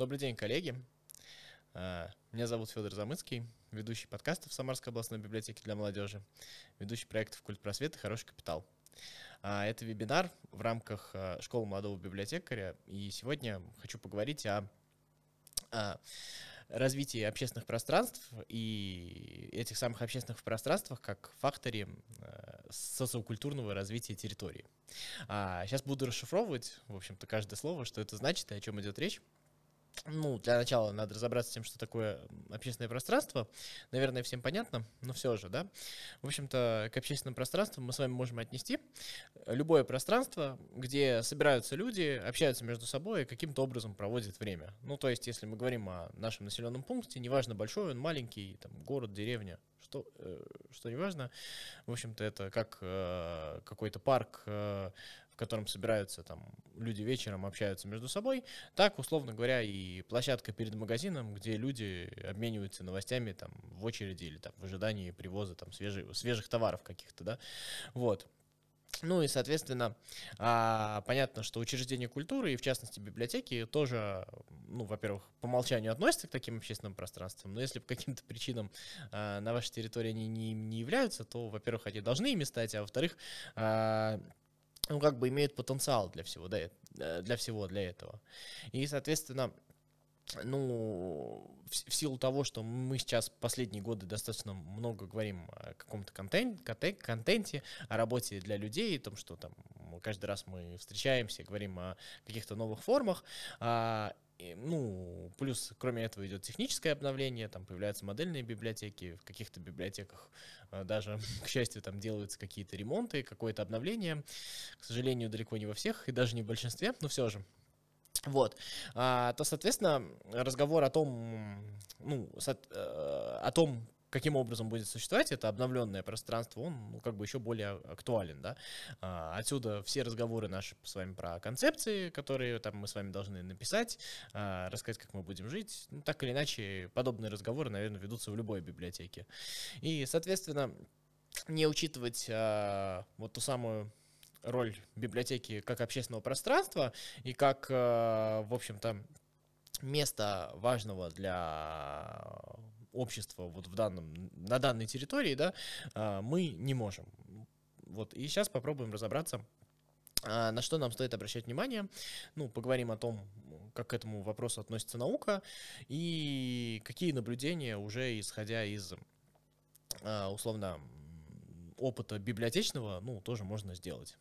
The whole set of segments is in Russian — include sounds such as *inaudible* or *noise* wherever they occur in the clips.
Добрый день, коллеги. А, меня зовут Федор Замыцкий, ведущий подкастов Самарской областной библиотеки для молодежи, ведущий проектов «Культ просвет» и «Хороший капитал». А, это вебинар в рамках а, школы молодого библиотекаря, и сегодня хочу поговорить о развитии общественных пространств и этих самых общественных пространствах как факторе социокультурного развития территории. Сейчас буду расшифровывать, в общем-то, каждое слово, что это значит и о чем идет речь ну, для начала надо разобраться с тем, что такое общественное пространство. Наверное, всем понятно, но все же, да. В общем-то, к общественным пространствам мы с вами можем отнести любое пространство, где собираются люди, общаются между собой и каким-то образом проводят время. Ну, то есть, если мы говорим о нашем населенном пункте, неважно, большой он, маленький, там, город, деревня, что, э, что неважно, в общем-то, это как э, какой-то парк, э, котором собираются там люди вечером, общаются между собой, так, условно говоря, и площадка перед магазином, где люди обмениваются новостями там в очереди или там в ожидании привоза там свежих, свежих товаров каких-то, да, вот. Ну и, соответственно, а, понятно, что учреждения культуры, и в частности библиотеки, тоже, ну, во-первых, по умолчанию относятся к таким общественным пространствам, но если по каким-то причинам а, на вашей территории они не, не являются, то, во-первых, они должны ими стать, а во-вторых, а, ну, как бы имеют потенциал для всего, да, э, для всего для этого. И, соответственно, ну, в, в силу того, что мы сейчас последние годы достаточно много говорим о каком-то контент, контенте, о работе для людей, о том, что там каждый раз мы встречаемся, говорим о каких-то новых формах, а, ну, плюс, кроме этого, идет техническое обновление, там появляются модельные библиотеки, в каких-то библиотеках а, даже, *laughs* к счастью, там делаются какие-то ремонты, какое-то обновление. К сожалению, далеко не во всех, и даже не в большинстве, но все же. Вот, а, то, соответственно, разговор о том, ну, со, э, о том, каким образом будет существовать это обновленное пространство, он ну, как бы еще более актуален, да. А, отсюда все разговоры наши с вами про концепции, которые там мы с вами должны написать, а, рассказать, как мы будем жить. Ну, так или иначе, подобные разговоры, наверное, ведутся в любой библиотеке. И, соответственно, не учитывать а, вот ту самую роль библиотеки как общественного пространства и как, в общем-то, места важного для общества вот в данном, на данной территории, да, а, мы не можем. Вот, и сейчас попробуем разобраться, а, на что нам стоит обращать внимание. Ну, поговорим о том, как к этому вопросу относится наука и какие наблюдения уже исходя из а, условно опыта библиотечного, ну, тоже можно сделать.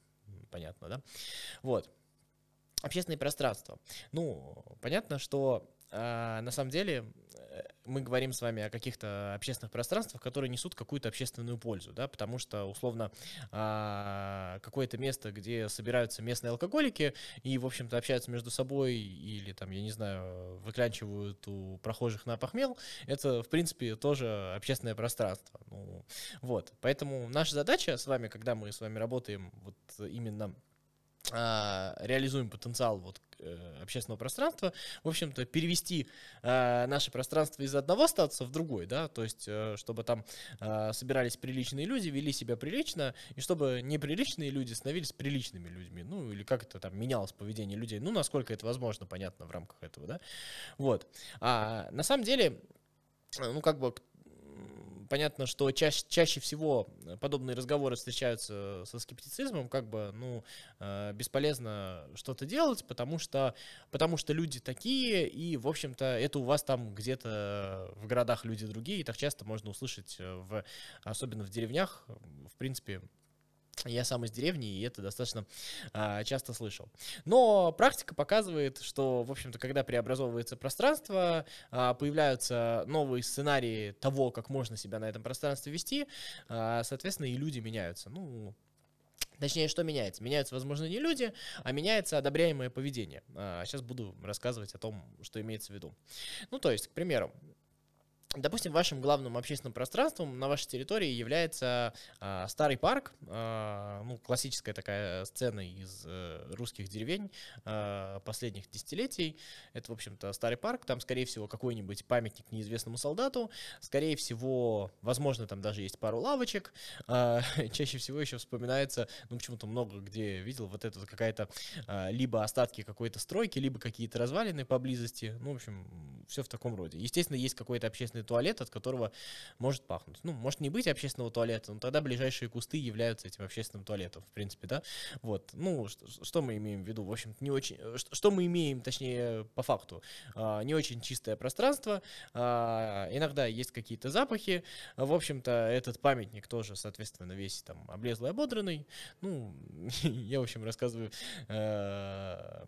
Понятно, да? Вот. Общественное пространство. Ну, понятно, что на самом деле мы говорим с вами о каких-то общественных пространствах, которые несут какую-то общественную пользу, да, потому что, условно, а, какое-то место, где собираются местные алкоголики и, в общем-то, общаются между собой или, там, я не знаю, выклянчивают у прохожих на похмел, это, в принципе, тоже общественное пространство. Ну, вот, поэтому наша задача с вами, когда мы с вами работаем вот именно а, реализуем потенциал вот э, общественного пространства, в общем-то, перевести э, наше пространство из одного статуса в другой, да, то есть, э, чтобы там э, собирались приличные люди, вели себя прилично, и чтобы неприличные люди становились приличными людьми, ну, или как это там менялось поведение людей, ну, насколько это возможно, понятно, в рамках этого, да, вот. А на самом деле, ну, как бы понятно, что чаще, чаще всего подобные разговоры встречаются со скептицизмом, как бы, ну, э, бесполезно что-то делать, потому что, потому что люди такие, и, в общем-то, это у вас там где-то в городах люди другие, и так часто можно услышать, э, в, особенно в деревнях, в принципе, я сам из деревни, и это достаточно а, часто слышал. Но практика показывает, что, в общем-то, когда преобразовывается пространство, а, появляются новые сценарии того, как можно себя на этом пространстве вести, а, соответственно, и люди меняются. Ну, Точнее, что меняется? Меняются, возможно, не люди, а меняется одобряемое поведение. А, сейчас буду рассказывать о том, что имеется в виду. Ну, то есть, к примеру, Допустим, вашим главным общественным пространством на вашей территории является а, старый парк, а, ну, классическая такая сцена из а, русских деревень а, последних десятилетий. Это, в общем-то, старый парк, там, скорее всего, какой-нибудь памятник неизвестному солдату, скорее всего, возможно, там даже есть пару лавочек. А, *laughs* чаще всего еще вспоминается, ну, почему-то много где видел, вот это какая-то а, либо остатки какой-то стройки, либо какие-то развалины поблизости, ну, в общем, все в таком роде. Естественно, есть какой-то общественный общественный туалет, от которого может пахнуть. Ну, может не быть общественного туалета, но тогда ближайшие кусты являются этим общественным туалетом, в принципе, да. Вот, ну, что, что мы имеем в виду? В общем не очень... Что, что мы имеем, точнее, по факту? А, не очень чистое пространство, а, иногда есть какие-то запахи, в общем-то, этот памятник тоже, соответственно, весь там облезлый, ободранный. Ну, *laughs* я, в общем, рассказываю э,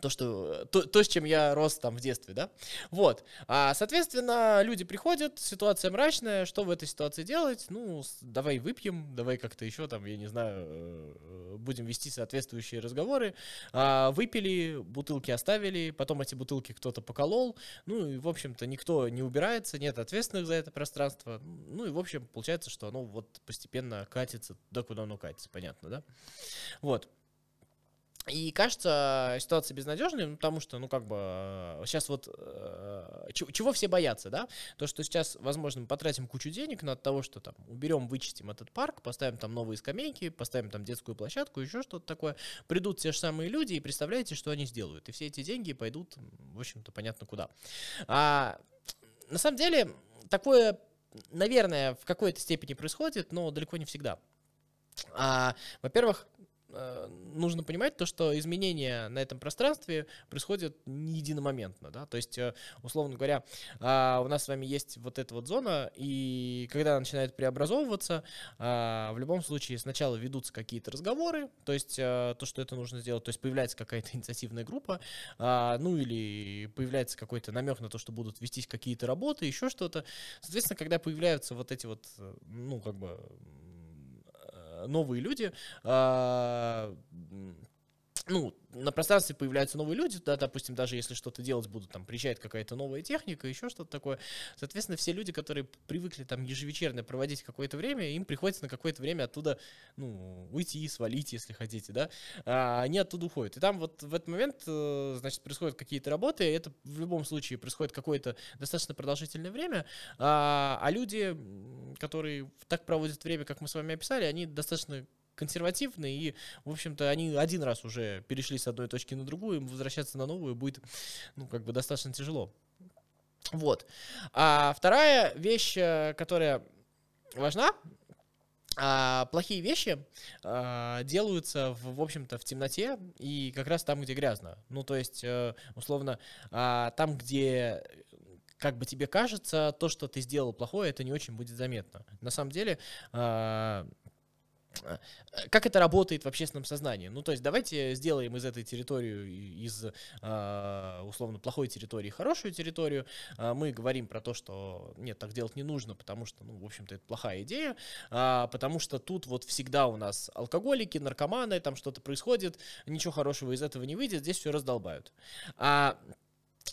то, что, то, то, с чем я рос там в детстве, да, вот, а, соответственно, люди приходят, ситуация мрачная, что в этой ситуации делать, ну, давай выпьем, давай как-то еще там, я не знаю, э, будем вести соответствующие разговоры, а, выпили, бутылки оставили, потом эти бутылки кто-то поколол, ну, и, в общем-то, никто не убирается, нет ответственных за это пространство, ну, и, в общем, получается, что оно вот постепенно катится туда, куда оно катится, понятно, да, вот, и кажется ситуация безнадежной, ну, потому что, ну, как бы, сейчас вот, э, чего все боятся, да? То, что сейчас, возможно, мы потратим кучу денег на того, что там уберем, вычистим этот парк, поставим там новые скамейки, поставим там детскую площадку, еще что-то такое. Придут те же самые люди и представляете, что они сделают. И все эти деньги пойдут, в общем-то, понятно куда. А на самом деле, такое, наверное, в какой-то степени происходит, но далеко не всегда. А, во-первых, Э, нужно понимать то, что изменения на этом пространстве происходят не единомоментно, да, то есть, э, условно говоря, а, у нас с вами есть вот эта вот зона, и когда она начинает преобразовываться, а, в любом случае сначала ведутся какие-то разговоры, то есть э, то, что это нужно сделать, то есть появляется какая-то *laughs* инициативная группа, а, ну или появляется какой-то намек на то, что будут вестись какие-то работы, еще что-то. Соответственно, когда появляются вот эти вот, ну, как бы новые люди, а, ну, на пространстве появляются новые люди, да, допустим, даже если что-то делать будут, там, приезжает какая-то новая техника, еще что-то такое. Соответственно, все люди, которые привыкли там ежевечерно проводить какое-то время, им приходится на какое-то время оттуда, ну, уйти, свалить, если хотите, да, а они оттуда уходят. И там вот в этот момент, э, значит, происходят какие-то работы, и это в любом случае происходит какое-то достаточно продолжительное время, а, а люди, которые так проводят время, как мы с вами описали, они достаточно консервативны, и, в общем-то, они один раз уже перешли с одной точки на другую, им возвращаться на новую будет, ну, как бы достаточно тяжело. Вот. А вторая вещь, э, которая важна, а плохие вещи а, делаются, в, в общем-то, в темноте и как раз там, где грязно. Ну, то есть, э, условно, а, там, где как бы тебе кажется, то, что ты сделал плохое, это не очень будет заметно. На самом деле, а, как это работает в общественном сознании. Ну, то есть давайте сделаем из этой территории, из а, условно плохой территории хорошую территорию. А, мы говорим про то, что нет, так делать не нужно, потому что, ну, в общем-то, это плохая идея, а, потому что тут вот всегда у нас алкоголики, наркоманы, там что-то происходит, ничего хорошего из этого не выйдет, здесь все раздолбают. А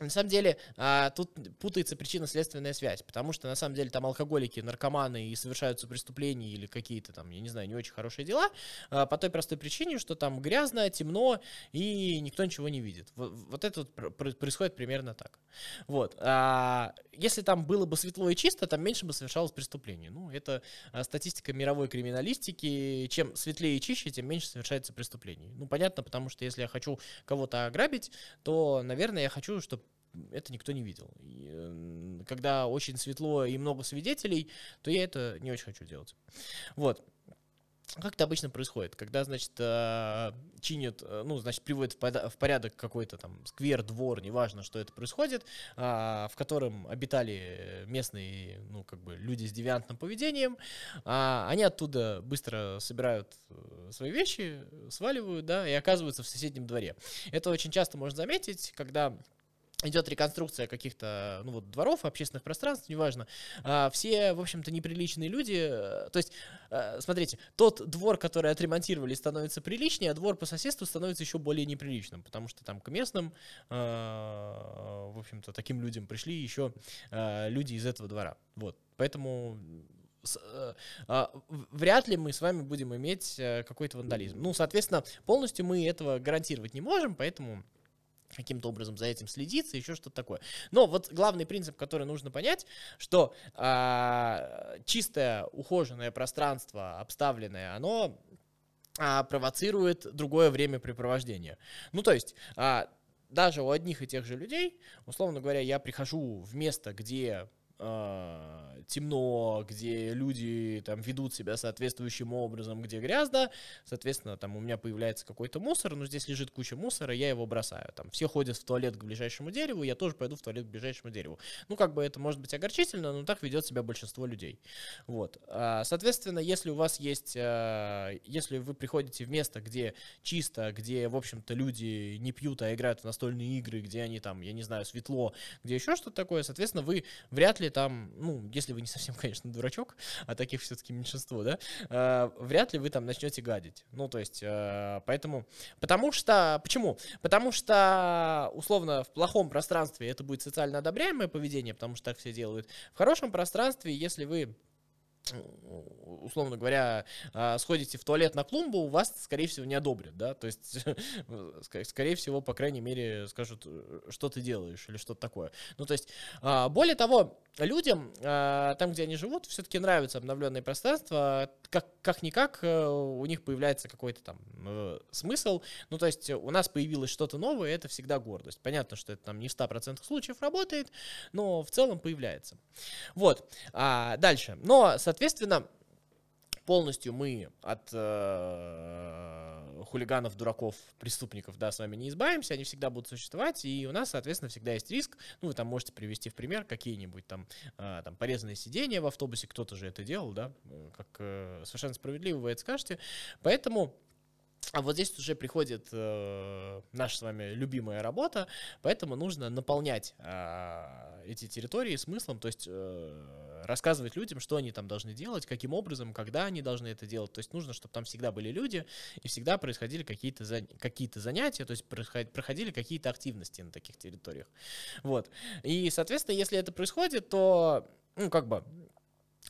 на самом деле, а, тут путается причинно-следственная связь, потому что, на самом деле, там алкоголики, наркоманы и совершаются преступления или какие-то там, я не знаю, не очень хорошие дела, а, по той простой причине, что там грязно, темно, и никто ничего не видит. Вот, вот это вот происходит примерно так. Вот. А, если там было бы светло и чисто, там меньше бы совершалось преступлений. Ну, это статистика мировой криминалистики. Чем светлее и чище, тем меньше совершается преступлений. Ну, понятно, потому что если я хочу кого-то ограбить, то, наверное, я хочу, чтобы это никто не видел. И, э, когда очень светло и много свидетелей, то я это не очень хочу делать. Вот. Как это обычно происходит? Когда, значит, э, чинят, э, ну, значит, приводят в порядок какой-то там сквер, двор, неважно, что это происходит, а, в котором обитали местные, ну, как бы люди с девиантным поведением, а, они оттуда быстро собирают свои вещи, сваливают, да, и оказываются в соседнем дворе. Это очень часто можно заметить, когда идет реконструкция каких-то, ну вот, дворов, общественных пространств, неважно, а, все, в общем-то, неприличные люди, э, то есть, э, смотрите, тот двор, который отремонтировали, становится приличнее, а двор по соседству становится еще более неприличным, потому что там к местным, э, в общем-то, таким людям пришли еще люди из этого двора, вот, поэтому а, вряд ли мы с вами будем иметь какой-то вандализм. Ну, соответственно, полностью мы этого гарантировать не можем, поэтому каким-то образом за этим следиться, еще что-то такое. Но вот главный принцип, который нужно понять, что а, чистое ухоженное пространство, обставленное, оно а, провоцирует другое времяпрепровождение. Ну, то есть, а, даже у одних и тех же людей, условно говоря, я прихожу в место, где э, темно, где люди там ведут себя соответствующим образом, где грязно, соответственно, там у меня появляется какой-то мусор, но здесь лежит куча мусора, я его бросаю. Там все ходят в туалет к ближайшему дереву, я тоже пойду в туалет к ближайшему дереву. Ну, как бы это может быть огорчительно, но так ведет себя большинство людей. Вот. А, соответственно, если у вас есть, э, если вы приходите в место, где чисто, где, в общем-то, люди не пьют, а играют в настольные игры, где они там, я не знаю, светло, где еще что-то такое, соответственно, вы вряд ли ли там, ну, если вы не совсем, *laughs* конечно, дурачок, а таких все-таки меньшинство, да, э, вряд ли вы там начнете гадить. Ну, то есть, э, поэтому, потому что, почему? Потому что, условно, в плохом пространстве это будет социально одобряемое поведение, потому что так все делают. В хорошем пространстве, если вы условно говоря, а, сходите в туалет на клумбу, вас, скорее всего, не одобрят, да, то есть, *laughs* скорее всего, по крайней мере, скажут, что ты делаешь или что-то такое. Ну, то есть, а, более того, людям, а, там, где они живут, все-таки нравится обновленное пространство, как, как-никак э, у них появляется какой-то там э, смысл, ну, то есть, у нас появилось что-то новое, это всегда гордость. Понятно, что это там не в 100% случаев работает, но в целом появляется. Вот, дальше. Но, соответственно, полностью мы от э, хулиганов, дураков, преступников, да, с вами не избавимся, они всегда будут существовать, и у нас, соответственно, всегда есть риск, ну, вы там можете привести в пример какие-нибудь там, э, там порезанные сиденья в автобусе, кто-то же это делал, да, э, как э, совершенно справедливо вы это скажете, поэтому а вот здесь уже приходит э, наша с вами любимая работа, поэтому нужно наполнять э, эти территории смыслом, то есть э, рассказывать людям, что они там должны делать, каким образом, когда они должны это делать. То есть нужно, чтобы там всегда были люди и всегда происходили какие-то зан... какие занятия, то есть проходили какие-то активности на таких территориях. Вот. И, соответственно, если это происходит, то, ну, как бы,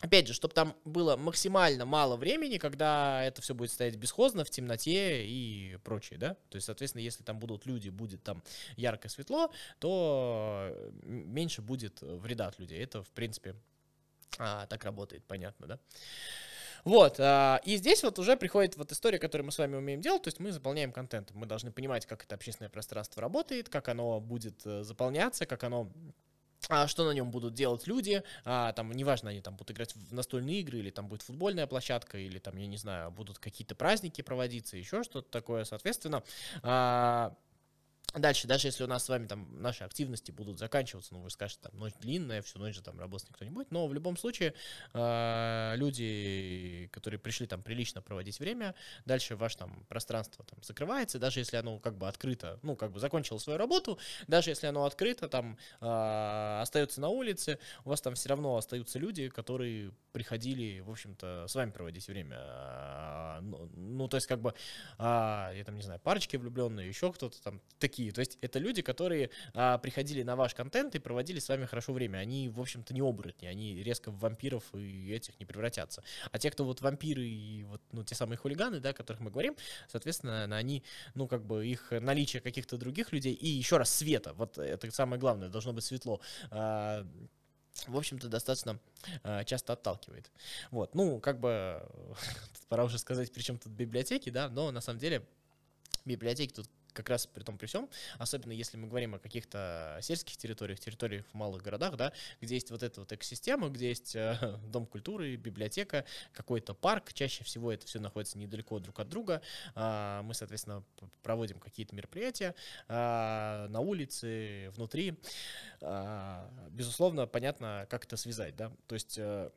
Опять же, чтобы там было максимально мало времени, когда это все будет стоять бесхозно, в темноте и прочее, да? То есть, соответственно, если там будут люди, будет там ярко светло, то меньше будет вреда от людей. Это, в принципе, а, так работает, понятно, да? Вот, а, и здесь вот уже приходит вот история, которую мы с вами умеем делать, то есть мы заполняем контентом. Мы должны понимать, как это общественное пространство работает, как оно будет э, заполняться, как оно что на нем будут делать люди, а, там, неважно, они там будут играть в настольные игры, или там будет футбольная площадка, или там, я не знаю, будут какие-то праздники проводиться, еще что-то такое, соответственно, а, Дальше, даже если у нас с вами там наши активности будут заканчиваться, ну вы скажете, там ночь длинная, всю ночь же там работать никто не будет, но в любом случае э, люди, которые пришли там прилично проводить время, дальше ваше там пространство там закрывается, даже если оно как бы открыто, ну как бы закончило свою работу, даже если оно открыто, там э, остается на улице, у вас там все равно остаются люди, которые приходили, в общем-то, с вами проводить время. А, ну, ну, то есть как бы, а, я там не знаю, парочки влюбленные, еще кто-то там такие другие. То есть это люди, которые а, приходили на ваш контент и проводили с вами хорошо время. Они, в общем-то, не оборотни, они резко в вампиров и этих не превратятся. А те, кто вот вампиры и вот, ну, те самые хулиганы, да, о которых мы говорим, соответственно, они, ну, как бы их наличие каких-то других людей и еще раз света, вот это самое главное, должно быть светло, а, в общем-то, достаточно э, часто отталкивает. Вот, ну, как бы, *laughs* пора уже сказать, при чем тут библиотеки, да, но на самом деле библиотеки тут как раз при том при всем, особенно если мы говорим о каких-то сельских территориях, территориях в малых городах, да, где есть вот эта вот экосистема, где есть э, *laughs* дом культуры, библиотека, какой-то парк, чаще всего это все находится недалеко друг от друга, э, мы, соответственно, проводим какие-то мероприятия э, на улице, внутри, э, безусловно, понятно, как это связать, да, то есть э,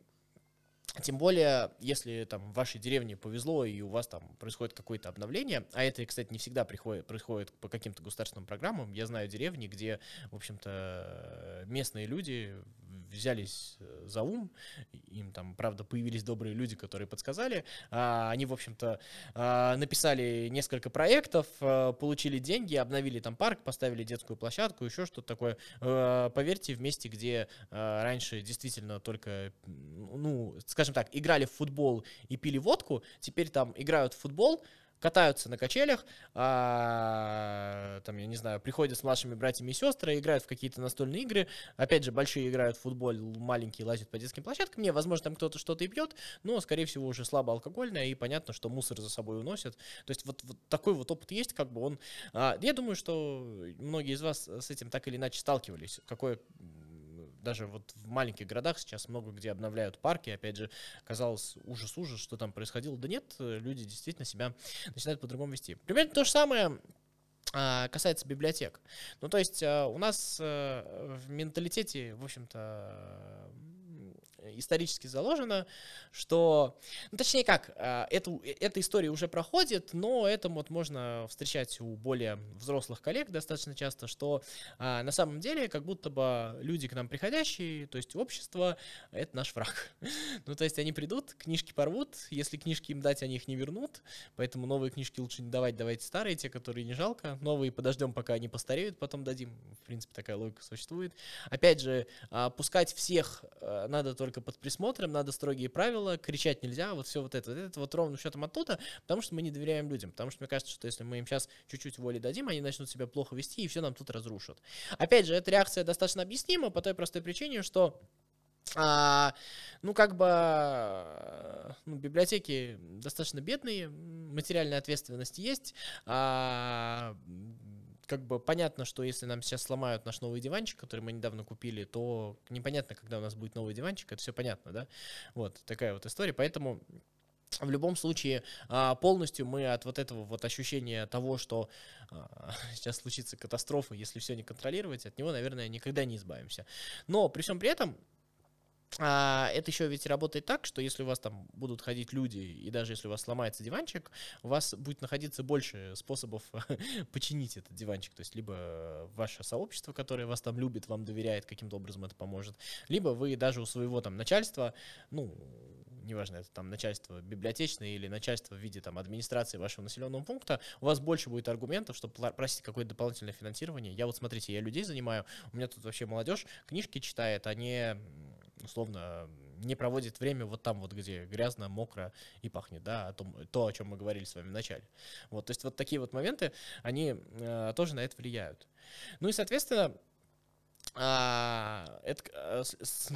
тем более, если там в вашей деревне повезло и у вас там происходит какое-то обновление, а это, кстати, не всегда приходит, происходит по каким-то государственным программам. Я знаю деревни, где, в общем-то, местные люди взялись э, за ум, им там, правда, появились добрые люди, которые подсказали, а, они, в общем-то, а, написали несколько проектов, а, получили деньги, обновили там парк, поставили детскую площадку, еще что-то такое. Поверьте, в месте, где раньше действительно только, ну, скажем так, играли в футбол и пили водку, теперь там играют в футбол, катаются на качелях, а, там, я не знаю, приходят с младшими братьями и сестрами, играют в какие-то настольные игры. Опять же, большие играют в футбол, маленькие лазят по детским площадкам. Не, возможно, там кто-то что-то и пьет, но, скорее всего, уже слабо алкогольное, и понятно, что мусор за собой уносят. То есть вот, вот такой вот опыт есть, как бы он... А, я думаю, что многие из вас с этим так или иначе сталкивались. Какое даже вот в маленьких городах сейчас много где обновляют парки, опять же, казалось ужас-ужас, что там происходило. Да нет, люди действительно себя начинают по-другому вести. Примерно то же самое а, касается библиотек. Ну, то есть а, у нас э, в менталитете, в общем-то, исторически заложено, что, ну, точнее как, а, эту, эта история уже проходит, но это вот можно встречать у более взрослых коллег достаточно часто, что а, на самом деле как будто бы люди к нам приходящие, то есть общество, это наш враг. *laughs* ну, то есть они придут, книжки порвут, если книжки им дать, они их не вернут, поэтому новые книжки лучше не давать, давайте старые, те, которые не жалко, новые подождем, пока они постареют, потом дадим. В принципе, такая логика существует. Опять же, а, пускать всех а, надо только только под присмотром, надо строгие правила, кричать нельзя, вот все вот это. Вот это вот ровным счетом оттуда, потому что мы не доверяем людям. Потому что мне кажется, что если мы им сейчас чуть-чуть воли дадим, они начнут себя плохо вести и все нам тут разрушат. Опять же, эта реакция достаточно объяснима по той простой причине, что а, ну, как бы, ну, библиотеки достаточно бедные, материальная ответственность есть, а, как бы понятно, что если нам сейчас сломают наш новый диванчик, который мы недавно купили, то непонятно, когда у нас будет новый диванчик, это все понятно, да? Вот такая вот история, поэтому в любом случае, а, полностью мы от вот этого вот ощущения того, что а, *laughs* сейчас случится катастрофа, если все не контролировать, от него, наверное, никогда не избавимся. Но при всем при этом а, это еще ведь работает так, что если у вас там будут ходить люди, и даже если у вас сломается диванчик, у вас будет находиться больше способов *laughs* починить этот диванчик. То есть либо ваше сообщество, которое вас там любит, вам доверяет, каким-то образом это поможет, либо вы даже у своего там начальства, ну, неважно, это там начальство библиотечное или начальство в виде там администрации вашего населенного пункта, у вас больше будет аргументов, чтобы просить какое-то дополнительное финансирование. Я вот, смотрите, я людей занимаю, у меня тут вообще молодежь книжки читает, а не условно не проводит время вот там вот, где грязно, мокро и пахнет, да, о том, то, о чем мы говорили с вами в начале. Вот, то есть вот такие вот моменты, они э, тоже на это влияют. Ну и, соответственно, а, это, а,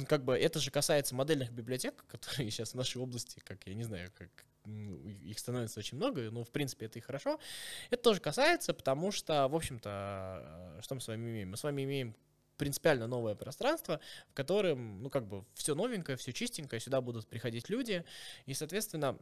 как бы, это же касается модельных библиотек, *laughs* которые сейчас в нашей области, как я не знаю, как ну, их становится очень много, но в принципе это и хорошо. Это тоже касается, потому что, в общем-то, а, что мы с вами имеем? Мы с вами имеем принципиально новое пространство, в котором, ну, как бы, все новенькое, все чистенькое, сюда будут приходить люди, и, соответственно,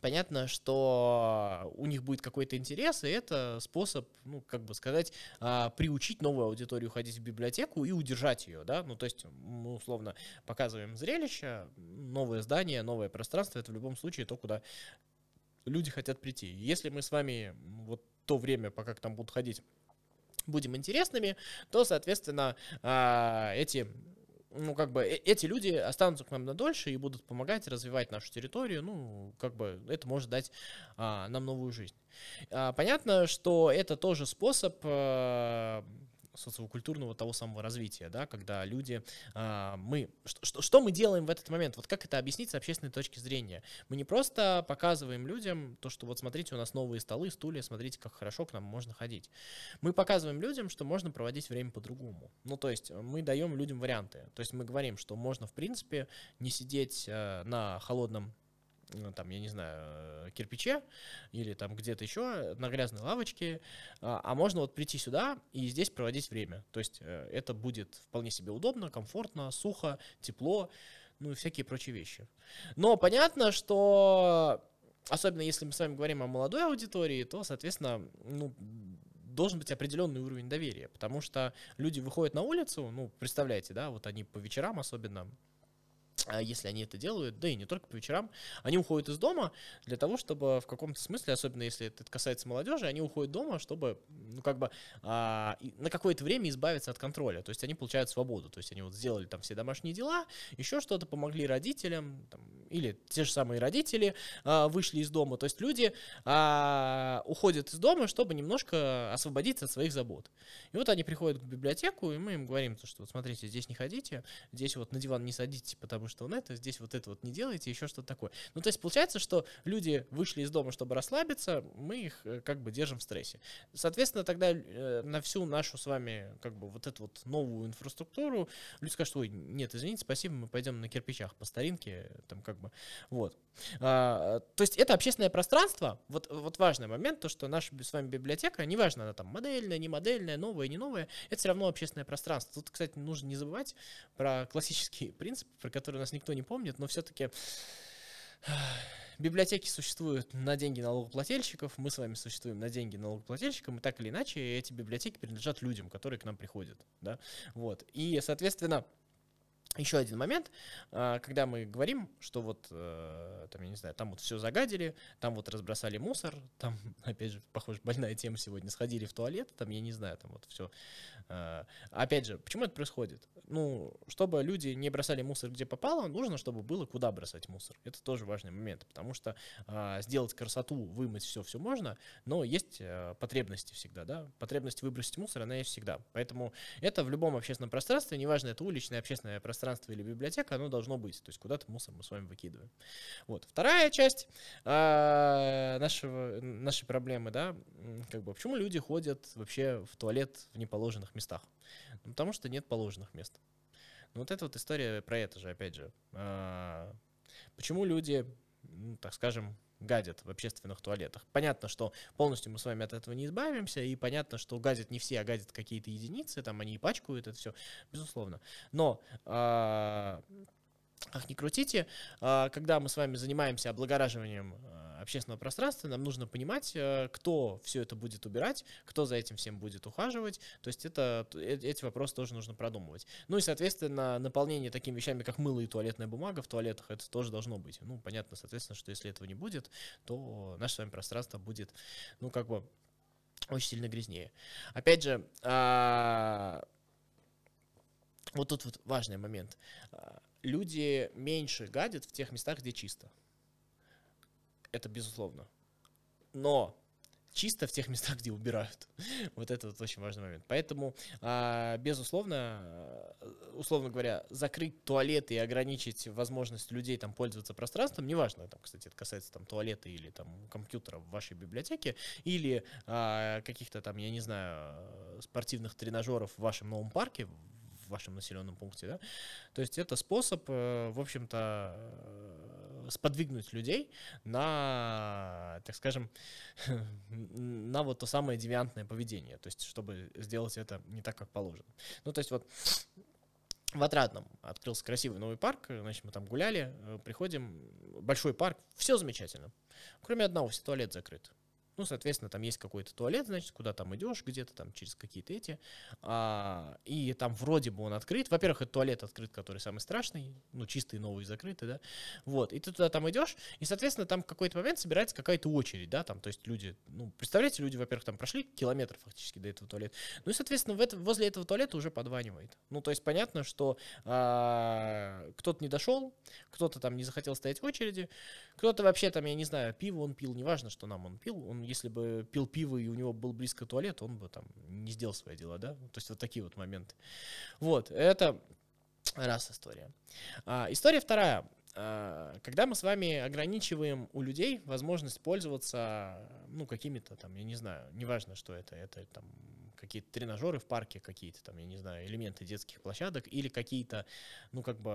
понятно, что у них будет какой-то интерес, и это способ, ну, как бы сказать, а, приучить новую аудиторию ходить в библиотеку и удержать ее, да, ну, то есть мы условно показываем зрелище, новое здание, новое пространство, это в любом случае то, куда люди хотят прийти. Если мы с вами вот то время, пока к нам будут ходить, будем интересными, то, соответственно, а, эти ну, как бы, э, эти люди останутся к нам на дольше и будут помогать развивать нашу территорию, ну, как бы, это может дать а, нам новую жизнь. А, понятно, что это тоже способ а, социокультурного того самого развития, да, когда люди, а, мы, что, что мы делаем в этот момент, вот как это объяснить с общественной точки зрения? Мы не просто показываем людям то, что вот смотрите, у нас новые столы, стулья, смотрите, как хорошо к нам можно ходить. Мы показываем людям, что можно проводить время по-другому. Ну, то есть мы даем людям варианты. То есть мы говорим, что можно, в принципе, не сидеть э, на холодном ну, там, я не знаю, кирпиче или там где-то еще на грязной лавочке, а, а можно вот прийти сюда и здесь проводить время. То есть э, это будет вполне себе удобно, комфортно, сухо, тепло, ну и всякие прочие вещи. Но понятно, что особенно если мы с вами говорим о молодой аудитории, то, соответственно, ну, должен быть определенный уровень доверия, потому что люди выходят на улицу, ну, представляете, да, вот они по вечерам особенно если они это делают, да и не только по вечерам, они уходят из дома для того, чтобы в каком-то смысле, особенно если это касается молодежи, они уходят дома, чтобы, ну, как бы а, на какое-то время избавиться от контроля. То есть они получают свободу. То есть они вот сделали там все домашние дела, еще что-то, помогли родителям, там, или те же самые родители а, вышли из дома. То есть люди а, уходят из дома, чтобы немножко освободиться от своих забот. И вот они приходят к библиотеку, и мы им говорим, что вот смотрите, здесь не ходите, здесь вот на диван не садитесь, потому что он это, здесь вот это вот не делайте, еще что-то такое. Ну, то есть получается, что люди вышли из дома, чтобы расслабиться, мы их э, как бы держим в стрессе. Соответственно, тогда э, на всю нашу с вами как бы вот эту вот новую инфраструктуру люди скажут, ой, нет, извините, спасибо, мы пойдем на кирпичах по старинке, там как бы, вот. А, то есть это общественное пространство, вот, вот важный момент, то, что наша с вами библиотека, неважно, она там модельная, не модельная, новая, не новая, это все равно общественное пространство. Тут, кстати, нужно не забывать про классический *laughs* принцип, про который у нас никто не помнит, но все-таки библиотеки существуют на деньги налогоплательщиков, мы с вами существуем на деньги налогоплательщиков, и так или иначе эти библиотеки принадлежат людям, которые к нам приходят, да, вот, и, соответственно, еще один момент, а, когда мы говорим, что вот, э, там, я не знаю, там вот все загадили, там вот разбросали мусор, там, *laughs* опять же, похоже, больная тема сегодня, сходили в туалет, там, я не знаю, там вот все. А, опять же, почему это происходит? Ну, чтобы люди не бросали мусор где попало, нужно, чтобы было куда бросать мусор. Это тоже важный момент, потому что а, сделать красоту, вымыть все, все можно, но есть э, потребности всегда, да, потребность выбросить мусор, она есть всегда. Поэтому это в любом общественном пространстве, неважно, это уличное, общественное пространство, пространство или библиотека, оно должно быть. То есть куда-то мусор мы с вами выкидываем. Вот. Вторая часть э, нашего, нашей проблемы, да, как бы, почему люди ходят вообще в туалет в неположенных местах? Ну, потому что нет положенных мест. Ну, вот эта вот история про это же, опять же. Э, почему люди, ну, так скажем, гадят в общественных туалетах. Понятно, что полностью мы с вами от этого не избавимся, и понятно, что гадят не все, а гадят какие-то единицы, там они и пачкают это все, безусловно. Но а, как ни крутите, а, когда мы с вами занимаемся облагораживанием а, общественного пространства, нам нужно понимать, э, кто все это будет убирать, кто за этим всем будет ухаживать. То есть это, э, эти вопросы тоже нужно продумывать. Ну и, соответственно, наполнение такими вещами, как мыло и туалетная бумага в туалетах, это тоже должно быть. Ну, понятно, соответственно, что если этого не будет, то наше с вами пространство будет, ну, как бы очень сильно грязнее. Опять же, а, вот тут вот важный момент люди меньше гадят в тех местах, где чисто. Это безусловно. Но чисто в тех местах, где убирают. *laughs* вот это вот очень важный момент. Поэтому, а, безусловно, э, условно говоря, закрыть туалеты и ограничить возможность людей там пользоваться пространством, неважно, там, кстати, это касается там туалета или там компьютера в вашей библиотеке, или а, каких-то там, я не знаю, спортивных тренажеров в вашем новом парке, вашем населенном пункте, да. То есть это способ, э, в общем-то, э, сподвигнуть людей на, так скажем, *laughs* на вот то самое девиантное поведение, то есть чтобы сделать это не так, как положено. Ну, то есть вот в Отрадном открылся красивый новый парк, значит, мы там гуляли, э, приходим, большой парк, все замечательно, кроме одного, все туалет закрыт. Ну, соответственно, там есть какой-то туалет, значит, куда там идешь, где-то там через какие-то эти. А, и там вроде бы он открыт. Во-первых, это туалет открыт, который самый страшный, ну, чистый, новый, закрытый, да. Вот. И ты туда там идешь, и, соответственно, там в какой-то момент собирается какая-то очередь, да, там, то есть люди, ну, представляете, люди, во-первых, там прошли километр фактически до этого туалета. Ну и, соответственно, в это, возле этого туалета уже подванивает. Ну, то есть понятно, что а, кто-то не дошел, кто-то там не захотел стоять в очереди, кто-то вообще там, я не знаю, пиво он пил, неважно, что нам он пил, он если бы пил пиво и у него был близко туалет, он бы там не сделал свои дела, да? То есть вот такие вот моменты. Вот, это раз история. А, история вторая. А, когда мы с вами ограничиваем у людей возможность пользоваться, ну, какими-то там, я не знаю, неважно, что это, это там какие-то тренажеры в парке, какие-то там, я не знаю, элементы детских площадок или какие-то, ну, как бы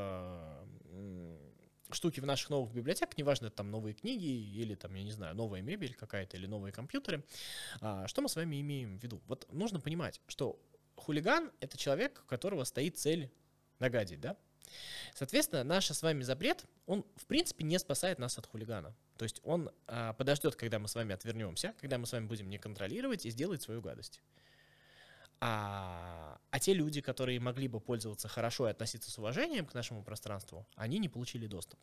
штуки в наших новых библиотеках, неважно, там новые книги или там, я не знаю, новая мебель какая-то или новые компьютеры, а, что мы с вами имеем в виду? Вот нужно понимать, что хулиган — это человек, у которого стоит цель нагадить, да? Соответственно, наш с вами запрет, он, в принципе, не спасает нас от хулигана. То есть он а, подождет, когда мы с вами отвернемся, когда мы с вами будем не контролировать и сделает свою гадость. А, а те люди, которые могли бы пользоваться хорошо и относиться с уважением к нашему пространству, они не получили доступ.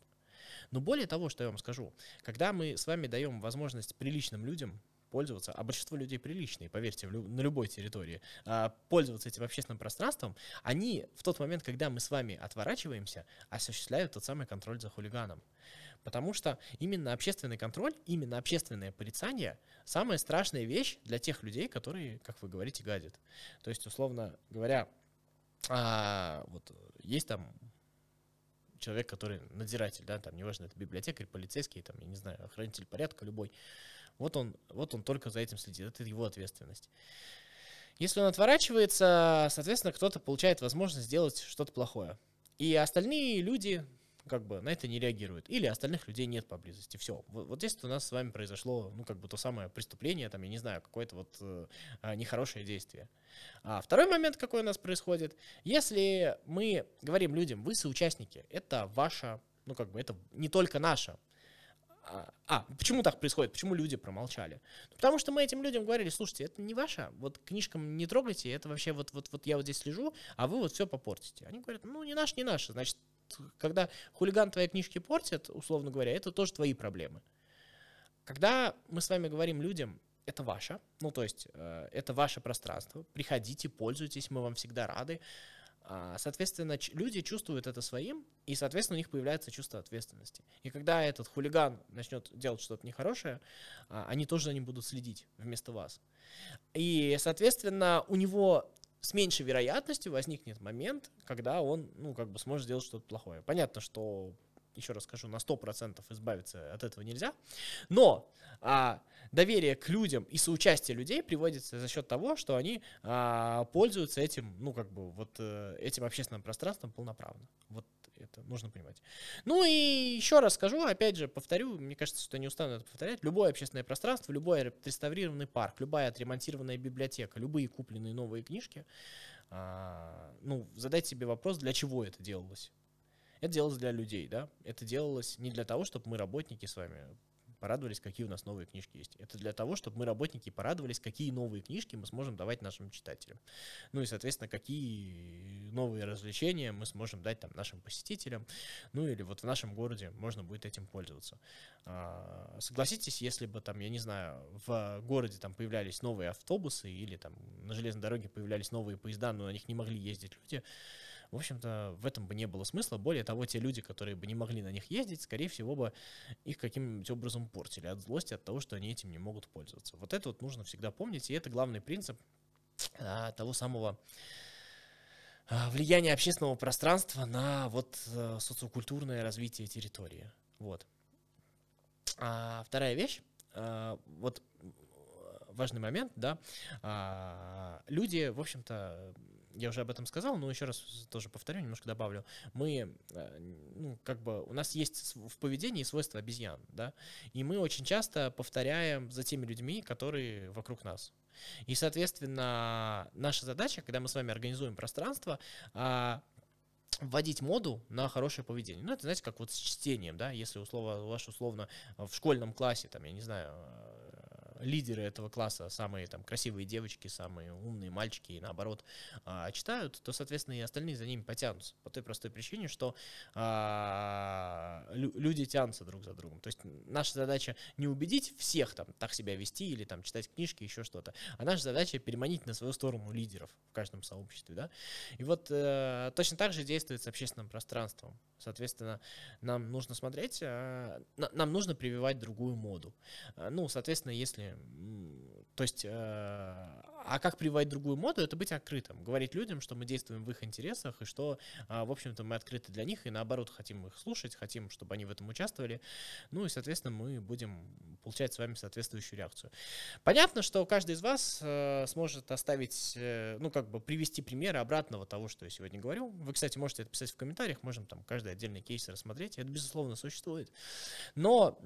Но более того, что я вам скажу, когда мы с вами даем возможность приличным людям пользоваться, а большинство людей приличные, поверьте, на любой территории, а, пользоваться этим общественным пространством, они в тот момент, когда мы с вами отворачиваемся, осуществляют тот самый контроль за хулиганом. Потому что именно общественный контроль, именно общественное порицание – самая страшная вещь для тех людей, которые, как вы говорите, гадят. То есть, условно говоря, а, вот есть там человек, который надзиратель, да, там, неважно, это библиотекарь, полицейский, там, я не знаю, охранитель порядка любой. Вот он, вот он только за этим следит, это его ответственность. Если он отворачивается, соответственно, кто-то получает возможность сделать что-то плохое. И остальные люди, как бы на это не реагируют. Или остальных людей нет поблизости. Все. Вот, вот здесь у нас с вами произошло, ну, как бы то самое преступление, там, я не знаю, какое-то вот э, а, нехорошее действие. А второй момент, какой у нас происходит, если мы говорим людям, вы соучастники, это ваша, ну, как бы, это не только наша, а, почему так происходит? Почему люди промолчали? Ну, потому что мы этим людям говорили, слушайте, это не ваша, вот книжкам не трогайте, это вообще вот, вот, вот я вот здесь лежу, а вы вот все попортите. Они говорят, ну не наш, не наш, значит, когда хулиган твои книжки портит, условно говоря, это тоже твои проблемы. Когда мы с вами говорим людям, это ваше, ну то есть э, это ваше пространство, приходите, пользуйтесь, мы вам всегда рады. А, соответственно, люди чувствуют это своим, и, соответственно, у них появляется чувство ответственности. И когда этот хулиган начнет делать что-то нехорошее, а, они тоже за ним будут следить вместо вас. И, соответственно, у него с меньшей вероятностью возникнет момент, когда он, ну, как бы сможет сделать что-то плохое. Понятно, что, еще раз скажу, на 100% избавиться от этого нельзя, но а, доверие к людям и соучастие людей приводится за счет того, что они а, пользуются этим, ну, как бы, вот э, этим общественным пространством полноправно. Вот это нужно понимать. Ну и еще раз скажу, опять же, повторю, мне кажется, что не устану это повторять, любое общественное пространство, любой отреставрированный парк, любая отремонтированная библиотека, любые купленные новые книжки, а, ну, задайте себе вопрос, для чего это делалось. Это делалось для людей, да? Это делалось не для того, чтобы мы, работники, с вами порадовались, какие у нас новые книжки есть. Это для того, чтобы мы, работники, порадовались, какие новые книжки мы сможем давать нашим читателям. Ну и, соответственно, какие новые развлечения мы сможем дать там нашим посетителям. Ну или вот в нашем городе можно будет этим пользоваться. А, согласитесь, если бы там, я не знаю, в городе там появлялись новые автобусы или там на железной дороге появлялись новые поезда, но на них не могли ездить люди, в общем-то, в этом бы не было смысла. Более того, те люди, которые бы не могли на них ездить, скорее всего бы их каким-нибудь образом портили от злости, от того, что они этим не могут пользоваться. Вот это вот нужно всегда помнить, и это главный принцип а, того самого а, влияния общественного пространства на вот а, социокультурное развитие территории. Вот. А вторая вещь, а, вот важный момент, да, а, люди, в общем-то, я уже об этом сказал, но еще раз тоже повторю, немножко добавлю. Мы, э, ну, как бы, у нас есть в поведении свойства обезьян, да, и мы очень часто повторяем за теми людьми, которые вокруг нас. И, соответственно, наша задача, когда мы с вами организуем пространство, а, вводить моду на хорошее поведение. Ну, это, знаете, как вот с чтением, да, если условно, ваш условно в школьном классе, там, я не знаю, лидеры этого класса, самые там красивые девочки, самые умные мальчики и наоборот а, читают, то, соответственно, и остальные за ними потянутся. По той простой причине, что а, люди тянутся друг за другом. То есть наша задача не убедить всех там так себя вести или там читать книжки, еще что-то, а наша задача переманить на свою сторону лидеров в каждом сообществе, да. И вот э, точно так же действует с общественным пространством. Соответственно, нам нужно смотреть, э, нам нужно прививать другую моду. Э, ну, соответственно, если то есть, э, а как прививать другую моду, это быть открытым, говорить людям, что мы действуем в их интересах, и что, э, в общем-то, мы открыты для них, и наоборот, хотим их слушать, хотим, чтобы они в этом участвовали, ну и, соответственно, мы будем получать с вами соответствующую реакцию. Понятно, что каждый из вас э, сможет оставить, э, ну, как бы привести примеры обратного того, что я сегодня говорил. Вы, кстати, можете это писать в комментариях, можем там каждый отдельный кейс рассмотреть, это, безусловно, существует. Но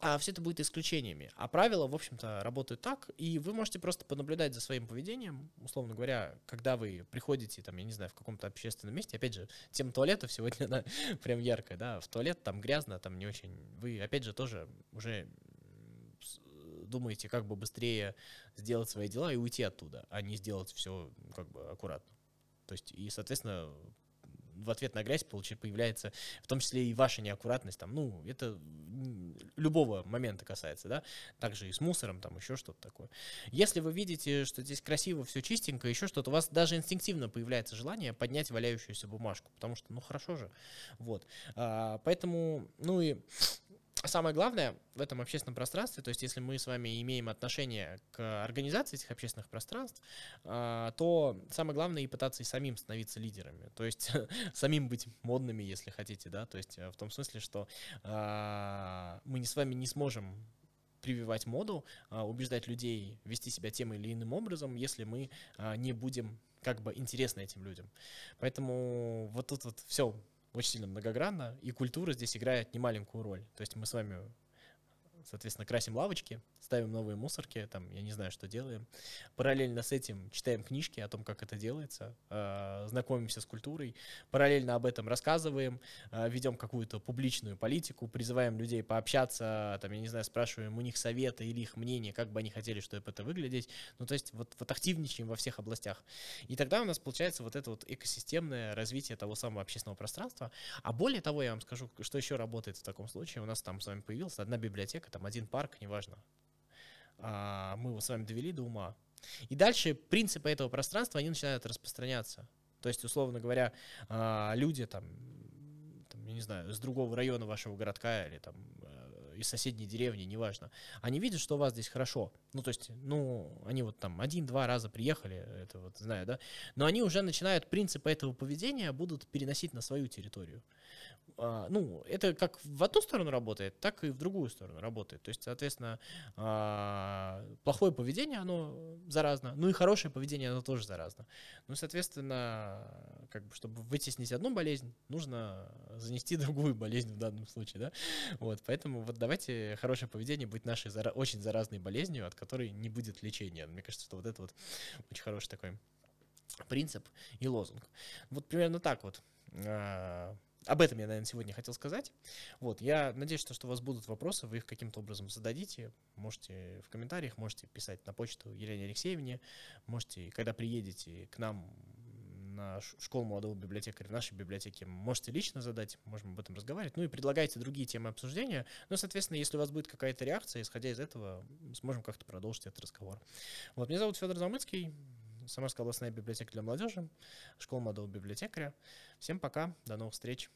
а все это будет исключениями. А правила, в общем-то, работают так, и вы можете просто понаблюдать за своим поведением, условно говоря, когда вы приходите, там, я не знаю, в каком-то общественном месте, опять же, тема туалетов сегодня, *laughs* она прям яркая, да, в туалет там грязно, там не очень, вы, опять же, тоже уже думаете, как бы быстрее сделать свои дела и уйти оттуда, а не сделать все как бы аккуратно. То есть, и, соответственно, в ответ на грязь получается, появляется, в том числе и ваша неаккуратность, там, ну, это любого момента касается, да, также и с мусором, там, еще что-то такое. Если вы видите, что здесь красиво, все чистенько, еще что-то, у вас даже инстинктивно появляется желание поднять валяющуюся бумажку, потому что, ну, хорошо же, вот. А, поэтому, ну и самое главное в этом общественном пространстве, то есть если мы с вами имеем отношение к организации этих общественных пространств, а, то самое главное и пытаться и самим становиться лидерами, то есть *laughs* самим быть модными, если хотите, да, то есть э, в том смысле, что а, мы не с вами не сможем прививать моду, а, убеждать людей вести себя тем или иным образом, если мы не будем как бы интересны этим людям. Поэтому вот тут вот все очень сильно многогранно, и культура здесь играет немаленькую роль. То есть мы с вами, соответственно, красим лавочки, ставим новые мусорки, там, я не знаю, что делаем. Параллельно с этим читаем книжки о том, как это делается, э, знакомимся с культурой, параллельно об этом рассказываем, э, ведем какую-то публичную политику, призываем людей пообщаться, там, я не знаю, спрашиваем у них советы или их мнение, как бы они хотели, чтобы это выглядеть. Ну, то есть вот, вот активничаем во всех областях. И тогда у нас получается вот это вот экосистемное развитие того самого общественного пространства. А более того, я вам скажу, что еще работает в таком случае. У нас там с вами появилась одна библиотека, там один парк, неважно, а, мы его с вами довели до ума. И дальше принципы этого пространства, они начинают распространяться. То есть, условно говоря, а, люди там, там я не знаю, с другого района вашего городка или там из соседней деревни, неважно, они видят, что у вас здесь хорошо. Ну, то есть, ну, они вот там один-два раза приехали, это вот знаю, да, но они уже начинают принципы этого поведения будут переносить на свою территорию. А, ну, это как в одну сторону работает, так и в другую сторону работает. То есть, соответственно, а, плохое поведение, оно заразно, ну и хорошее поведение, оно тоже заразно. Ну, соответственно, как бы, чтобы вытеснить одну болезнь, нужно занести *laughs* другую болезнь в данном случае, да? Вот, поэтому вот давайте хорошее поведение будет нашей зара- очень заразной болезнью, от которой не будет лечения. Мне кажется, что вот это вот очень хороший такой принцип и лозунг. Вот примерно так вот а, об этом я, наверное, сегодня хотел сказать. Вот, я надеюсь, что, что у вас будут вопросы, вы их каким-то образом зададите. Можете в комментариях, можете писать на почту Елене Алексеевне, можете, когда приедете к нам на школу молодого библиотекаря в нашей библиотеке, можете лично задать, можем об этом разговаривать. Ну и предлагайте другие темы обсуждения. Ну, соответственно, если у вас будет какая-то реакция, исходя из этого, сможем как-то продолжить этот разговор. Вот, меня зовут Федор Замыцкий, Самарская областная библиотека для молодежи, школа молодого библиотекаря. Всем пока, до новых встреч.